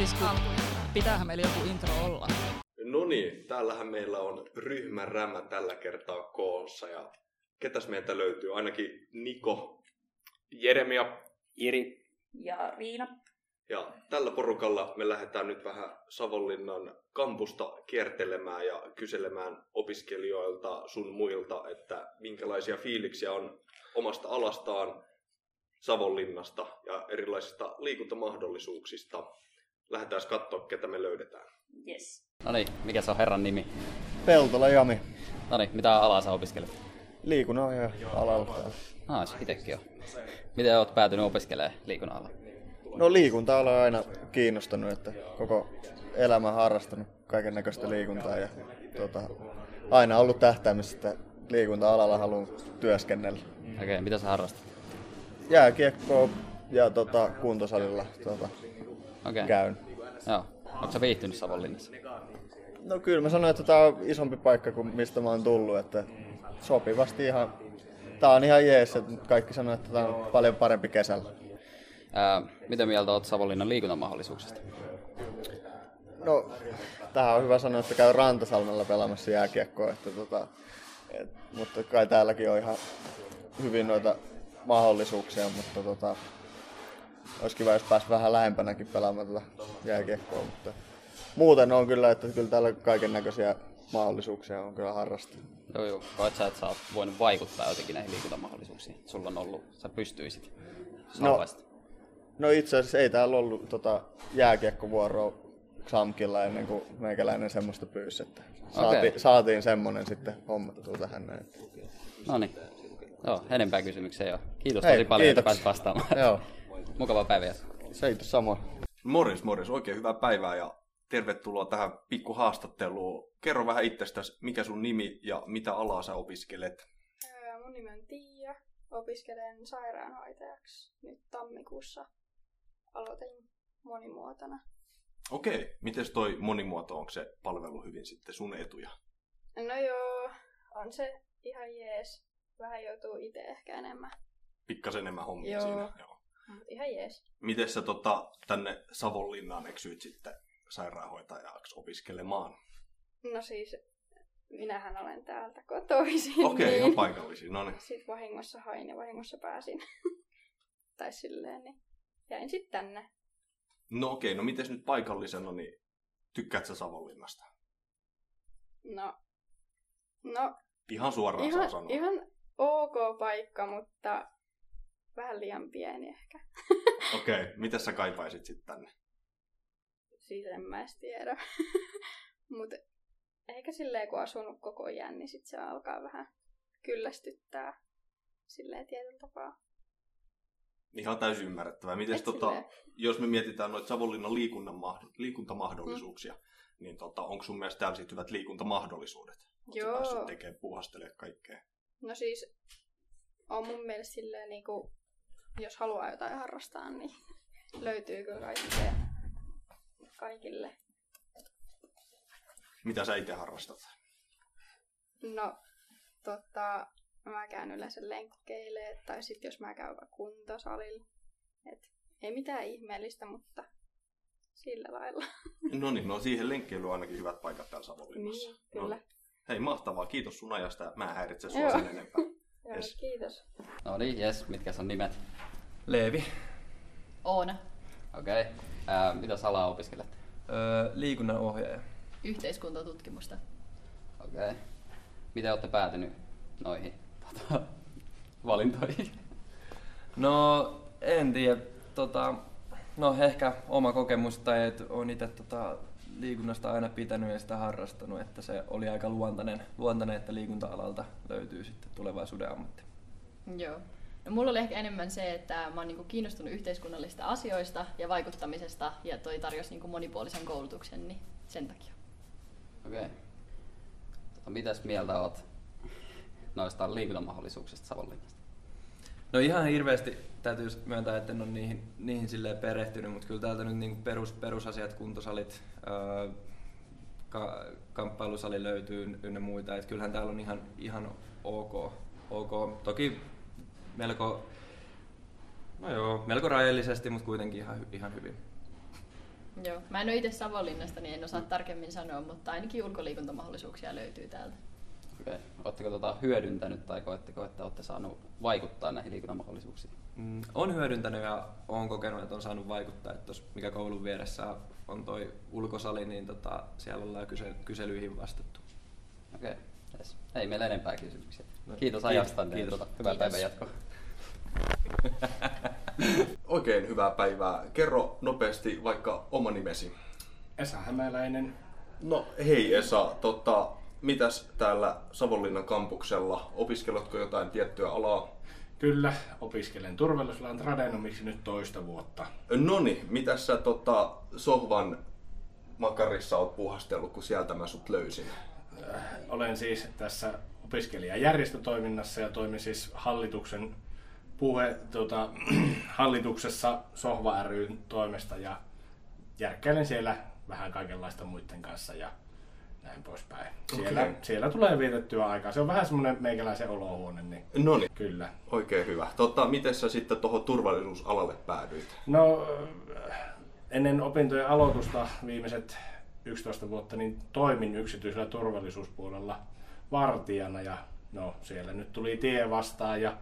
siis kun pitäähän meillä joku intro olla. No niin, täällähän meillä on ryhmän rämä tällä kertaa koossa ja ketäs meiltä löytyy? Ainakin Niko Jeremia. Iri. Ja Riina. ja tällä porukalla me lähdetään nyt vähän Savonlinnan kampusta kiertelemään ja kyselemään opiskelijoilta sun muilta, että minkälaisia fiiliksiä on omasta alastaan Savonlinnasta ja erilaisista liikuntamahdollisuuksista. Lähdetään katsoa, ketä me löydetään. Yes. No niin, mikä se on herran nimi? Peltola Jami. No niin, mitä alaa sä opiskelet? Liikunnan ja alalla. Ah, se itekin on. Miten oot päätynyt opiskelemaan liikunnan alalla? No liikunta on aina kiinnostanut, että koko elämä harrastanut kaiken näköistä liikuntaa ja tota, aina ollut tähtäimessä, että liikunta-alalla haluan työskennellä. Okei, okay, mitä sä harrastat? Jääkiekkoa ja tota, kuntosalilla tota, Okei. Okay. käyn. Joo. Onko sä viihtynyt Savonlinnassa? No kyllä mä sanoin, että tää on isompi paikka kuin mistä mä oon tullut, että sopivasti ihan, tää on ihan jees, että kaikki sanoo, että tää on paljon parempi kesällä. Ää, mitä mieltä oot Savonlinnan liikuntamahdollisuuksista? No, tähän on hyvä sanoa, että käy Rantasalmella pelaamassa jääkiekkoa, että tota, et, mutta kai täälläkin on ihan hyvin noita mahdollisuuksia, mutta tota, olisi kiva, jos pääsi vähän lähempänäkin pelaamaan tätä jääkiekkoa, mutta muuten on kyllä, että kyllä täällä kaiken näköisiä mahdollisuuksia on kyllä harrastaa. Joo, joo. Koet sä, että sä oot voinut vaikuttaa jotenkin näihin liikuntamahdollisuuksiin? Sulla on ollut, sä pystyisit. Salvaista. No itse asiassa ei täällä ollut tota, jääkiekkovuoroa Samkilla ennen kuin meikäläinen semmoista pyysi, että saatiin, Okei. saatiin semmonen sitten hommattua tähän näin. No niin. Joo, enempää kysymyksiä ole. Kiitos Hei, tosi paljon, että kiitoksia. pääsit vastaamaan. Joo, Mukavaa päivää. jatkoa. seitos samoin. Morjes, morjes. Oikein hyvää päivää ja tervetuloa tähän pikku haastatteluun. Kerro vähän itsestäsi, mikä sun nimi ja mitä alaa sä opiskelet. Öö, Mun nimi on Tiia. Opiskelen sairaanhoitajaksi nyt tammikuussa. Aloitin monimuotona. Okei, miten toi monimuoto, onko se palvelu hyvin sitten sun etuja? No joo, on se ihan jees. Vähän joutuu itse ehkä enemmän. Pikkasen enemmän hommia Joo. siinä. Joo. Mut ihan jees. Miten sä tota, tänne Savonlinnaan eksyit sitten sairaanhoitajaksi opiskelemaan? No siis, minähän olen täältä kotoisin. Okei, niin ihan paikallisia. No niin. Sitten vahingossa hain ja vahingossa pääsin. tai silleen, niin jäin sitten tänne. No okei, no miten nyt paikallisena, niin tykkäät sä Savonlinnasta? No, no Ihan suoraan saa ihan, sanoa. ihan ok paikka, mutta vähän liian pieni ehkä. Okei, mitä sä kaipaisit sitten tänne? Siis en mä edes tiedä. Mutta ehkä silleen, kun asunut koko ajan, niin sit se alkaa vähän kyllästyttää silleen tietyllä tapaa. Ihan täysin ymmärrettävää. Miten Et tota, jos me mietitään noita Savonlinnan liikunnan mahd- liikuntamahdollisuuksia, niin tota, onko sun mielestä täällä sit hyvät liikuntamahdollisuudet? Oletko Joo. päässyt tekemään, puhastelemaan kaikkea? No siis on mun mielestä silleen, niin kuin, jos haluaa jotain harrastaa, niin löytyykö kaikkea kaikille. Mitä sä itse harrastat? No, tota, mä käyn yleensä lenkkeilee, tai sitten jos mä käyn vaikka kuntosalilla. Et ei mitään ihmeellistä, mutta sillä lailla. No niin, no siihen lenkkeilyyn on ainakin hyvät paikat täällä Savonlinnassa. Niin, kyllä. No, hei, mahtavaa. Kiitos sun ajasta ja mä en häiritse sua Joo. sen enempää. Joo, Yes. kiitos. No niin, jes. Mitkä on nimet? Leevi. Oona. Okei. Okay. Ää, mitä salaa opiskelet? Öö, liikunnan ohjaaja. Yhteiskuntatutkimusta. Okei. Okay. Miten olette päätynyt noihin tota, valintoihin? No, en tiedä. Tota, no, ehkä oma kokemus, tai että olen itse tota, liikunnasta aina pitänyt ja sitä harrastanut, että se oli aika luontainen, luontainen että liikunta-alalta löytyy sitten tulevaisuuden ammatti. Joo. No mulla oli ehkä enemmän se, että mä oon niinku kiinnostunut yhteiskunnallisista asioista ja vaikuttamisesta ja toi tarjosi niinku monipuolisen koulutuksen, niin sen takia. Okei. Okay. Tota, mitäs mieltä oot noista liikuntamahdollisuuksista Savonlinnasta? No ihan hirveästi täytyy myöntää, että en ole niihin, niihin silleen perehtynyt, mutta kyllä täältä nyt niin perus, perusasiat, kuntosalit, ää, ka, kamppailusali löytyy ynnä muita. Et kyllähän täällä on ihan, ihan ok, ok. Toki melko, no joo, melko rajallisesti, mutta kuitenkin ihan, ihan hyvin. Joo. Mä en ole itse Savonlinnasta, niin en osaa tarkemmin sanoa, mutta ainakin ulkoliikuntamahdollisuuksia löytyy täältä. Okei. Oletteko tota hyödyntänyt tai koetteko, että olette saanut vaikuttaa näihin liikunnan mahdollisuuksiin? Mm, on hyödyntänyt ja on kokenut, että on saanut vaikuttaa. Että tos, mikä koulun vieressä on toi ulkosali, niin tota, siellä ollaan kysel- kyselyihin vastattu. Okei. Yes. Ei meillä enempää kysymyksiä. No, Kiitos kiitos. ajastanne. Kiitos. Tota, hyvää Kiitos. päivän jatkoa. Oikein hyvää päivää. Kerro nopeasti vaikka oma nimesi. Esa Hämäläinen. No hei Esa, tota, mitäs täällä Savonlinnan kampuksella? Opiskeletko jotain tiettyä alaa? Kyllä, opiskelen turvallisuusalan tradenomiksi nyt toista vuotta. Noni, mitäs sä tota, sohvan makarissa oot puhastellut, kun sieltä mä sut löysin? Olen siis tässä opiskelijajärjestötoiminnassa ja toimin siis hallituksen puhe, tota, hallituksessa Sohva ryn toimesta ja järkkäilen siellä vähän kaikenlaista muiden kanssa ja näin poispäin. Siellä, Okei. siellä tulee vietettyä aikaa. Se on vähän semmoinen meikäläisen olohuone, niin Noni, kyllä. oikein hyvä. Tota, miten sä sitten tuohon turvallisuusalalle päädyit? No, ennen opintojen aloitusta viimeiset 11 vuotta niin toimin yksityisellä turvallisuuspuolella vartijana ja no siellä nyt tuli tie vastaan ja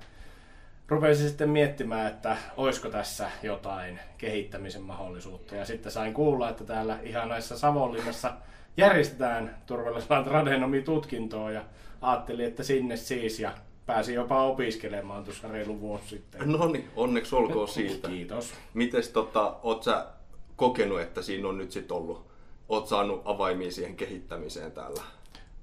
rupesin sitten miettimään, että olisiko tässä jotain kehittämisen mahdollisuutta ja sitten sain kuulla, että täällä ihanaissa Savonlinnassa järjestetään turvallisuusalan tradenomitutkintoa ja ajattelin, että sinne siis ja pääsin jopa opiskelemaan tuossa reilu vuosi sitten. Noni, onneksi olkoon siitä. Kiitos. Mites tota, oot sä kokenut, että siinä on nyt sit ollut, oot saanut avaimia siihen kehittämiseen täällä?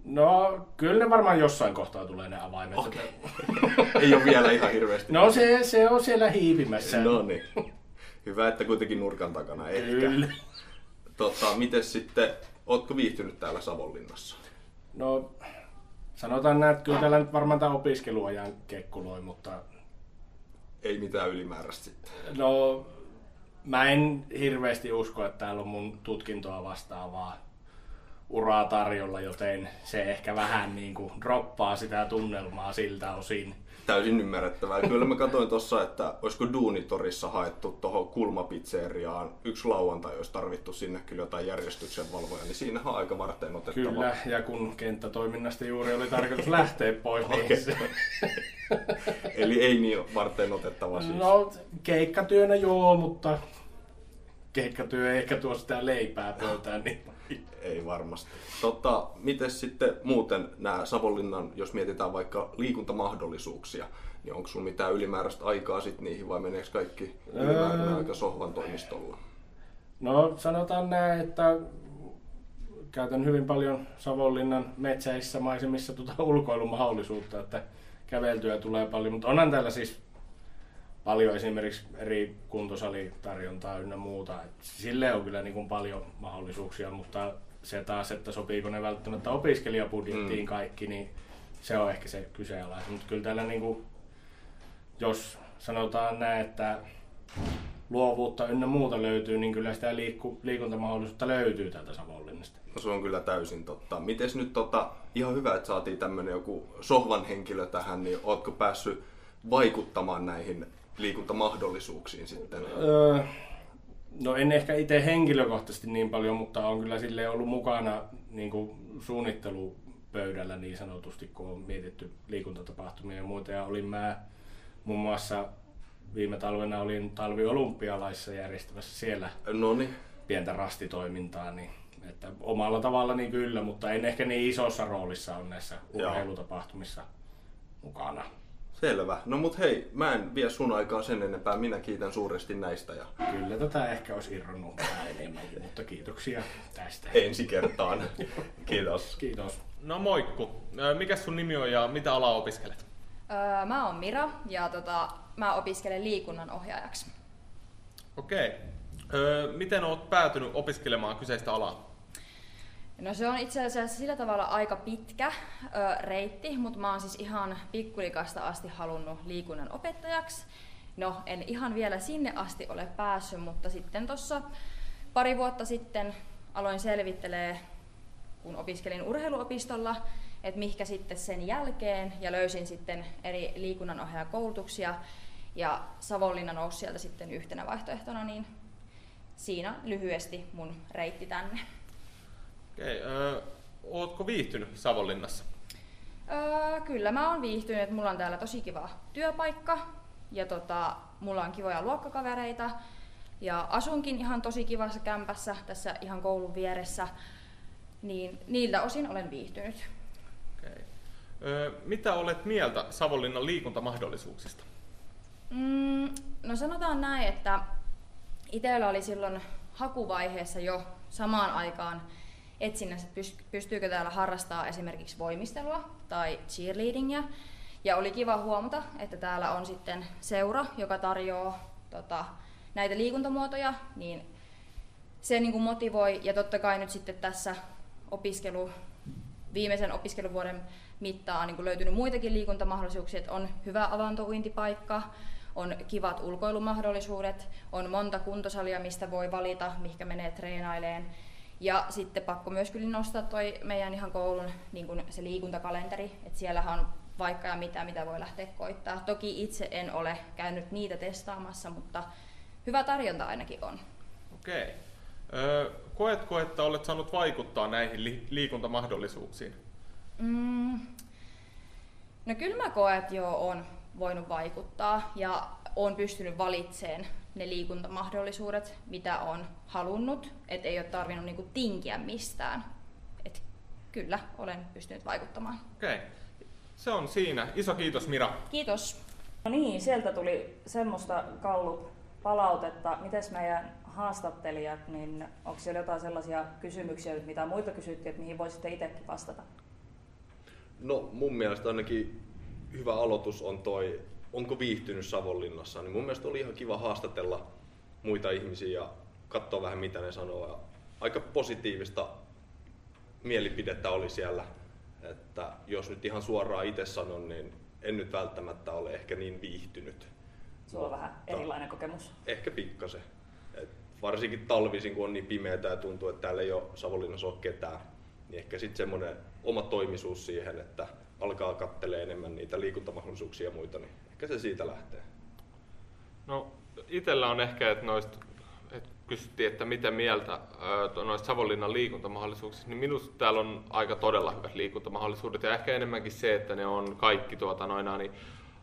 No, kyllä ne varmaan jossain kohtaa tulee ne avaimet. Okei. Ei ole vielä ihan hirveästi. No se, se on siellä hiipimässä. No niin. Hyvä, että kuitenkin nurkan takana ehkä. Kyllä. Tota, miten sitten, ootko viihtynyt täällä Savonlinnassa? No, sanotaan näin, että kyllä täällä nyt varmaan tämä opiskeluajan kekkuloi, mutta Ei mitään ylimääräistä sitten. no, mä en hirveästi usko, että täällä on mun tutkintoa vastaavaa uraa tarjolla, joten se ehkä vähän niin kuin droppaa sitä tunnelmaa siltä osin. Täysin ymmärrettävää. Kyllä mä katsoin tuossa, että olisiko Duunitorissa haettu tuohon kulmapizzeriaan yksi lauantai, olisi tarvittu sinne kyllä jotain järjestyksen valvoja, niin siinähän on aika varten otettava. Kyllä, ja kun kenttätoiminnasta juuri oli tarkoitus lähteä pois, niin se, Eli ei niin varten otettava siis. No, keikkatyönä joo, mutta keikkatyö ei ehkä tuo sitä leipää pöytään, niin Ei varmasti. Tota, miten sitten muuten nämä Savonlinnan, jos mietitään vaikka liikuntamahdollisuuksia, niin onko sulla mitään ylimääräistä aikaa sitten niihin vai meneekö kaikki ylimääräinen Öö. aika sohvan toimistolla? No sanotaan näin, että käytän hyvin paljon Savonlinnan metsäissä maisemissa tuota ulkoilumahdollisuutta, että käveltyä tulee paljon, mutta onhan täällä siis paljon esimerkiksi eri kuntosalitarjontaa ynnä muuta. Et sille on kyllä niin kuin paljon mahdollisuuksia, mutta se taas, että sopiiko ne välttämättä opiskelijabudjettiin Mm. kaikki, niin se on ehkä se kyseenalaista. Mutta kyllä täällä niin kuin, jos sanotaan näin, että luovuutta ynnä muuta löytyy, niin kyllä sitä liikku, liikuntamahdollisuutta löytyy täältä Savonlinnasta. No se on kyllä täysin totta. Mites nyt tota, ihan hyvä, että saatiin tämmönen joku sohvan henkilö tähän, niin ootko päässyt vaikuttamaan näihin liikuntamahdollisuuksiin sitten? Öö, no en ehkä itse henkilökohtaisesti niin paljon, mutta on kyllä sille ollut mukana niin kuin suunnittelupöydällä niin sanotusti, kun on mietitty liikuntatapahtumia ja muuta. Ja olin mä muun muassa viime talvena olin talviolympialaissa järjestämässä siellä No niin, pientä rastitoimintaa, niin että omalla tavalla niin kyllä, mutta en ehkä niin isossa roolissa on näissä Joo. urheilutapahtumissa mukana. Selvä. No mut hei, mä en vie sun aikaa sen enempää. Minä kiitän suuresti näistä ja Kyllä tätä ehkä olisi irronnut vähän enemmänkin, mutta kiitoksia tästä. ensi kertaan. Kiitos. Kiitos. No moikku. Mikä sun nimi on ja mitä alaa opiskelet? Öö, mä oon Mira ja tota, mä opiskelen liikunnan ohjaajaksi. Okei. Ö, Miten oot päätynyt opiskelemaan kyseistä alaa? No se on itse asiassa sillä tavalla aika pitkä ö, reitti, mutta mä oon siis ihan pikkulikasta asti halunnut liikunnan opettajaksi. No en ihan vielä sinne asti ole päässyt, mutta sitten tuossa pari vuotta sitten aloin selvittelee, kun opiskelin urheiluopistolla, että mihinkä sitten sen jälkeen ja löysin sitten eri liikunnanohjaajakoulutuksia ja Savonlinna nousi sieltä sitten yhtenä vaihtoehtona, niin siinä lyhyesti mun reitti tänne. Okei, öö, ootko viihtynyt Savonlinnassa? Öö, kyllä mä oon viihtynyt, että mulla on täällä tosi kiva työpaikka ja tota, mulla on kivoja luokkakavereita ja asunkin ihan tosi kivassa kämpässä tässä ihan koulun vieressä, niin niiltä osin olen viihtynyt. Okei. Öö, mitä olet mieltä Savonlinnan liikuntamahdollisuuksista? Mm, no sanotaan näin, että itsellä oli silloin hakuvaiheessa jo samaan aikaan etsinnässä, että pystyykö täällä harrastaa esimerkiksi voimistelua tai cheerleadingia. Ja oli kiva huomata, että täällä on sitten seura, joka tarjoaa tota, näitä liikuntamuotoja, niin se niin kuin motivoi. Ja totta kai nyt sitten tässä opiskelu, viimeisen opiskeluvuoden mittaan niin kuin löytynyt muitakin liikuntamahdollisuuksia, että on hyvä avantouintipaikka, on kivat ulkoilumahdollisuudet, on monta kuntosalia, mistä voi valita, mihinkä menee treenaileen. Ja sitten pakko myös kyllä nostaa toi meidän ihan koulun niin kuin se liikuntakalenteri, että siellähän on vaikka ja mitä, mitä voi lähteä koittaa. Toki itse en ole käynyt niitä testaamassa, mutta hyvä tarjonta ainakin on. Okei. Öö, koetko, että olet saanut vaikuttaa näihin li- liikuntamahdollisuuksiin? Mm, no kyllä mä koen, että joo, on voinut vaikuttaa ja on pystynyt valitsemaan ne liikuntamahdollisuudet, mitä on halunnut, et ei ole tarvinnut niinku tinkiä mistään. Et kyllä, olen pystynyt vaikuttamaan. Okei. Okay. Se on siinä. Iso kiitos Mira. Kiitos. No niin, sieltä tuli semmoista Gallup-palautetta. Mites meidän haastattelijat, niin onko siellä jotain sellaisia kysymyksiä, mitä muilta kysyttiin, että mihin voisitte itsekin vastata? No mun mielestä ainakin hyvä aloitus on toi, onko viihtynyt Savonlinnassa, niin mun mielestä oli ihan kiva haastatella muita ihmisiä ja katsoa vähän mitä ne sanoo. Ja aika positiivista mielipidettä oli siellä, että jos nyt ihan suoraan itse sanon, niin en nyt välttämättä ole ehkä niin viihtynyt. Sulla on vähän erilainen kokemus. Ehkä pikkasen. Et varsinkin talvisin, kun on niin pimeätä ja tuntuu, että täällä ei ole Savonlinnassa ole ketään, niin ehkä sitten semmoinen oma toimisuus siihen, että alkaa kattelee enemmän niitä liikuntamahdollisuuksia ja muita, niin ehkä se siitä lähtee. No itsellä on ehkä, että noista että kysyttiin, että mitä mieltä noista Savonlinnan liikuntamahdollisuuksista, niin minusta täällä on aika todella hyvät liikuntamahdollisuudet ja ehkä enemmänkin se, että ne on kaikki tuota noina, niin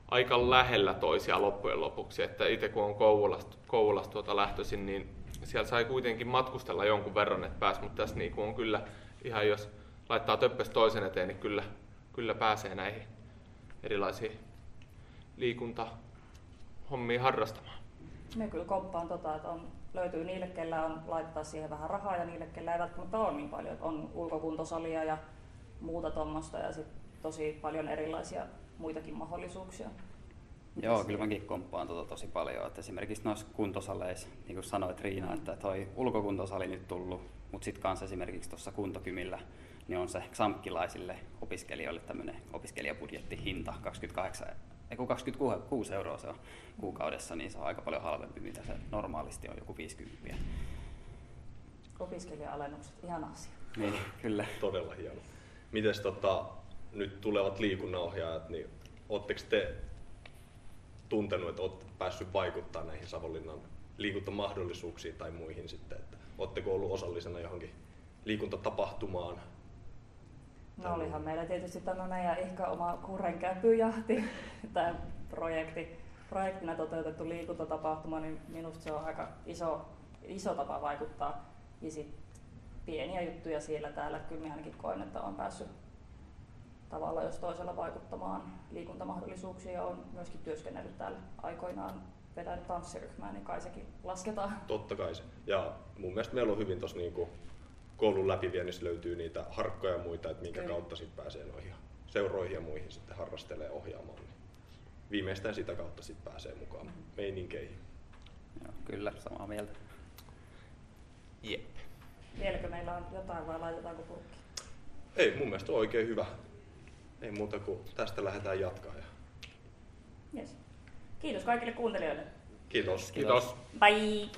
aika lähellä toisia loppujen lopuksi. Että itse kun on Kouvolasta, Kouvolasta tuota lähtöisin, niin siellä sai kuitenkin matkustella jonkun verran, että pääsi, mutta tässä niin on kyllä ihan jos laittaa töppes toisen eteen, niin kyllä kyllä pääsee näihin erilaisiin liikuntahommiin harrastamaan. Me kyllä komppaan tota, että on, löytyy niille, kellä on laittaa siihen vähän rahaa ja niille, kellä ei välttämättä ole niin paljon. Että on ulkokuntosalia ja muuta tuommoista ja sitten tosi paljon erilaisia muitakin mahdollisuuksia. Joo, kyllä mäkin komppaan tota tosi paljon. Että esimerkiksi noissa kuntosaleissa, niin kuin sanoit Riina, että toi ulkokuntosali nyt tullut, mutta sitten kanssa esimerkiksi tuossa kuntokymillä niin on se XAMKilaisille opiskelijoille tämmöinen opiskelijabudjettihinta 28 ei 26 euroa se on kuukaudessa, niin se on aika paljon halvempi, mitä se normaalisti on, joku 50. Opiskelija-alennukset, ihan asia. Niin, kyllä. Todella hieno. Mites tota, nyt tulevat liikunnanohjaajat, niin oletteko te tuntenut, että olette päässyt vaikuttaa näihin Savonlinnan liikuntamahdollisuuksiin tai muihin sitten, että oletteko ollut osallisena johonkin liikuntatapahtumaan No olihan meillä tietysti tämä meidän ehkä oma kurrenkäpyjahti, tämä projekti, projektina toteutettu liikuntatapahtuma, niin minusta se on aika iso, iso tapa vaikuttaa. Ja sit pieniä juttuja siellä täällä, kyllä minä ainakin koen, että on päässyt tavalla jos toisella vaikuttamaan liikuntamahdollisuuksia ja on myöskin työskennellyt täällä aikoinaan vetänyt tanssiryhmää, niin kai sekin lasketaan. Totta kai se. Ja mun mielestä meillä on hyvin tuossa niinku koulun läpiviennissä löytyy niitä harkkoja ja muita, että minkä Kyllä. kautta sitten pääsee noihin seuroihin ja muihin sitten harrastelee ohjaamaan. Niin viimeistään sitä kautta sitten pääsee mukaan mm. meininkeihin. Joo, kyllä, samaa mieltä. Jep. Vieläkö meillä on jotain vai laitetaanko purkki? Ei, mun mielestä on oikein hyvä. Ei muuta kuin tästä lähdetään jatkaa. Ja... Yes. Kiitos kaikille kuuntelijoille. Kiitos. Kiitos. Bye.